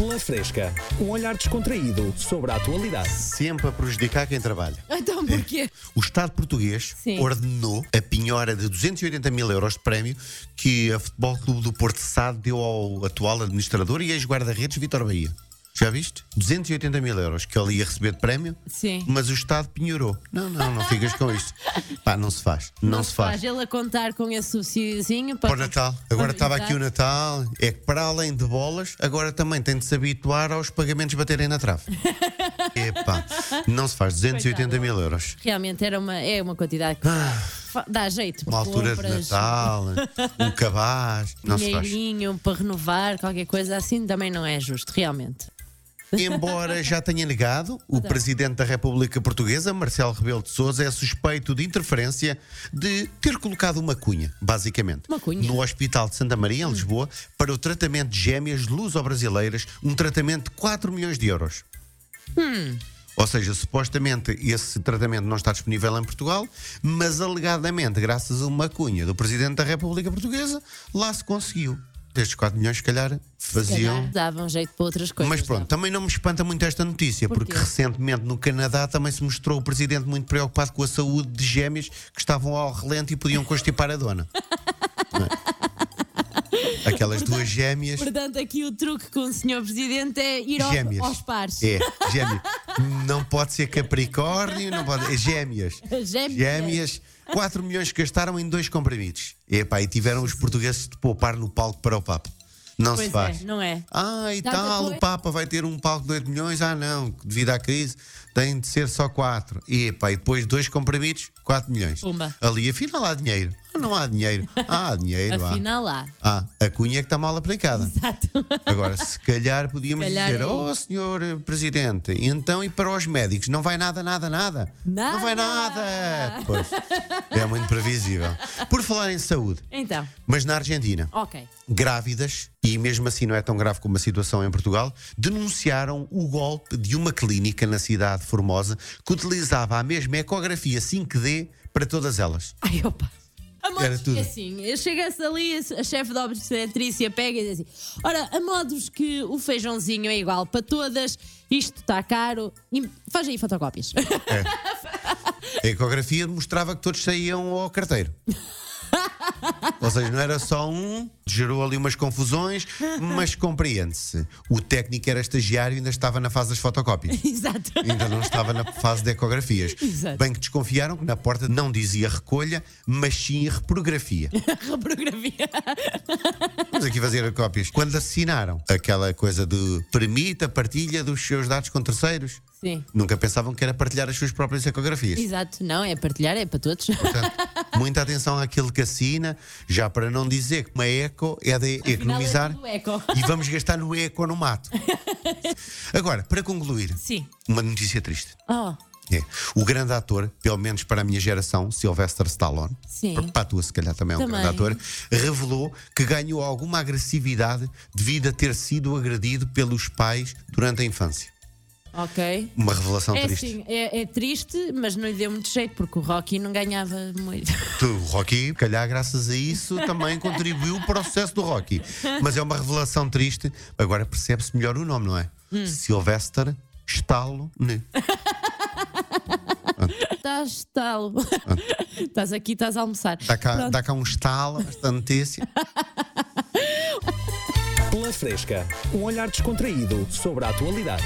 Pela Fresca, um olhar descontraído sobre a atualidade. Sempre a prejudicar quem trabalha. Então porquê? O Estado português Sim. ordenou a penhora de 280 mil euros de prémio que a Futebol Clube do Porto de Sado deu ao atual administrador e ex-guarda-redes Vitor Bahia. Já viste? 280 mil euros que ele ia receber de prémio, Sim. mas o Estado penhorou. Não, não, não ficas com isto. Pá, não se faz. Não, se faz. Ele a contar com esse subsídiozinho Para para o Natal. Agora estava aqui o Natal. É que para além de bolas, agora também tem de se habituar aos pagamentos baterem na trave. Epá, não se faz 280 mil euros. Realmente era uma, é uma quantidade que fa- dá jeito. Ah. Uma altura de compras, Natal, um cabaz. Não se faz. Dinheirinho para renovar, qualquer coisa assim também não é justo, realmente. Embora já tenha negado, o Presidente da República Portuguesa, Marcelo Rebelo de Sousa, é suspeito de interferência de ter colocado uma cunha, basicamente, Uma cunha? no Hospital de Santa Maria, em Lisboa, para o tratamento de gêmeas luso-brasileiras, um tratamento de 4 milhões de euros. Ou seja, supostamente esse tratamento não está disponível em Portugal, mas alegadamente, graças a uma cunha do Presidente da República Portuguesa, lá se conseguiu. Destes 4 milhões, se calhar, faziam. Calhar davam jeito para outras coisas. Mas pronto, também não me espanta muito esta notícia, Porquê? porque recentemente no Canadá também se mostrou o presidente muito preocupado com a saúde de gêmeas que estavam ao relento e podiam constipar a dona. Não é? Aquelas duas gêmeas. Portanto, aqui o truque com o Sr. Presidente é ir ao- aos pares. É, gêmeas. Não pode ser Capricórnio, não pode. É gêmeas. Gêmeas. Gêmeas. 4 milhões que gastaram em dois comprimidos. Epá, e tiveram os portugueses de poupar no palco para o Papa. Não Pois se faz. é, não é? Ah, e Tanta tal, coisa. o Papa vai ter um palco de 8 milhões. Ah, não, devido à crise, tem de ser só 4. E, epá, e depois dois comprimidos, 4 milhões. Pumba. Ali, afinal, há dinheiro. Não há dinheiro. Ah, há dinheiro. há. Afinal lá. Ah, a cunha é que está mal aplicada. Exato. Agora, se calhar podíamos Calhar dizer, é oh senhor eh, Presidente, então e para os médicos? Não vai nada, nada, nada. Nada. Não vai nada. Pois, é muito previsível. Por falar em saúde, Então, mas na Argentina, ok. grávidas, e mesmo assim não é tão grave como a situação em Portugal, denunciaram o golpe de uma clínica na cidade de Formosa que utilizava a mesma ecografia 5D para todas elas. Ai, opa. A modos Era tudo. que assim, chega-se ali, a chefe da obstetrícia pega e diz assim: Ora, a modos que o feijãozinho é igual para todas, isto está caro, faz aí fotocópias. A ecografia mostrava que todos saíam ao carteiro. Ou seja, não era só um, gerou ali umas confusões, mas compreende-se. O técnico era estagiário e ainda estava na fase das fotocópias. Exato. Ainda não estava na fase de ecografias. Exato. Bem que desconfiaram que na porta não dizia recolha, mas sim reprografia. Reprogramia. Vamos aqui fazer cópias. Quando assinaram aquela coisa de permita a partilha dos seus dados com terceiros, Sim. nunca pensavam que era partilhar as suas próprias ecografias. Exato. Não, é partilhar, é para todos. Portanto, muita atenção àquilo que assina, já para não dizer que uma eco é de economizar tudo eco. e vamos gastar no eco no mato. Agora, para concluir, Sim. uma notícia triste. Oh, É, o grande ator, pelo menos para a minha geração, Sylvester Stallone, Sim. para a tua se calhar também é um Também. grande ator, revelou que ganhou alguma agressividade devido a ter sido agredido pelos pais durante a infância. Ok. Uma revelação É triste. assim, é, é triste, mas não lhe deu muito jeito, porque o Rocky não ganhava muito. Tu, O Rocky, calhar, graças a isso, também contribuiu para o sucesso do Rocky. Mas é uma revelação triste. Agora percebe-se melhor o nome, não é? Hum. Sylvester Stallone. Estás estalo. Estás aqui, estás a almoçar. Dá cá, Pronto. dá cá um estalo, esta notícia. Pela Fresca, um olhar descontraído sobre a atualidade.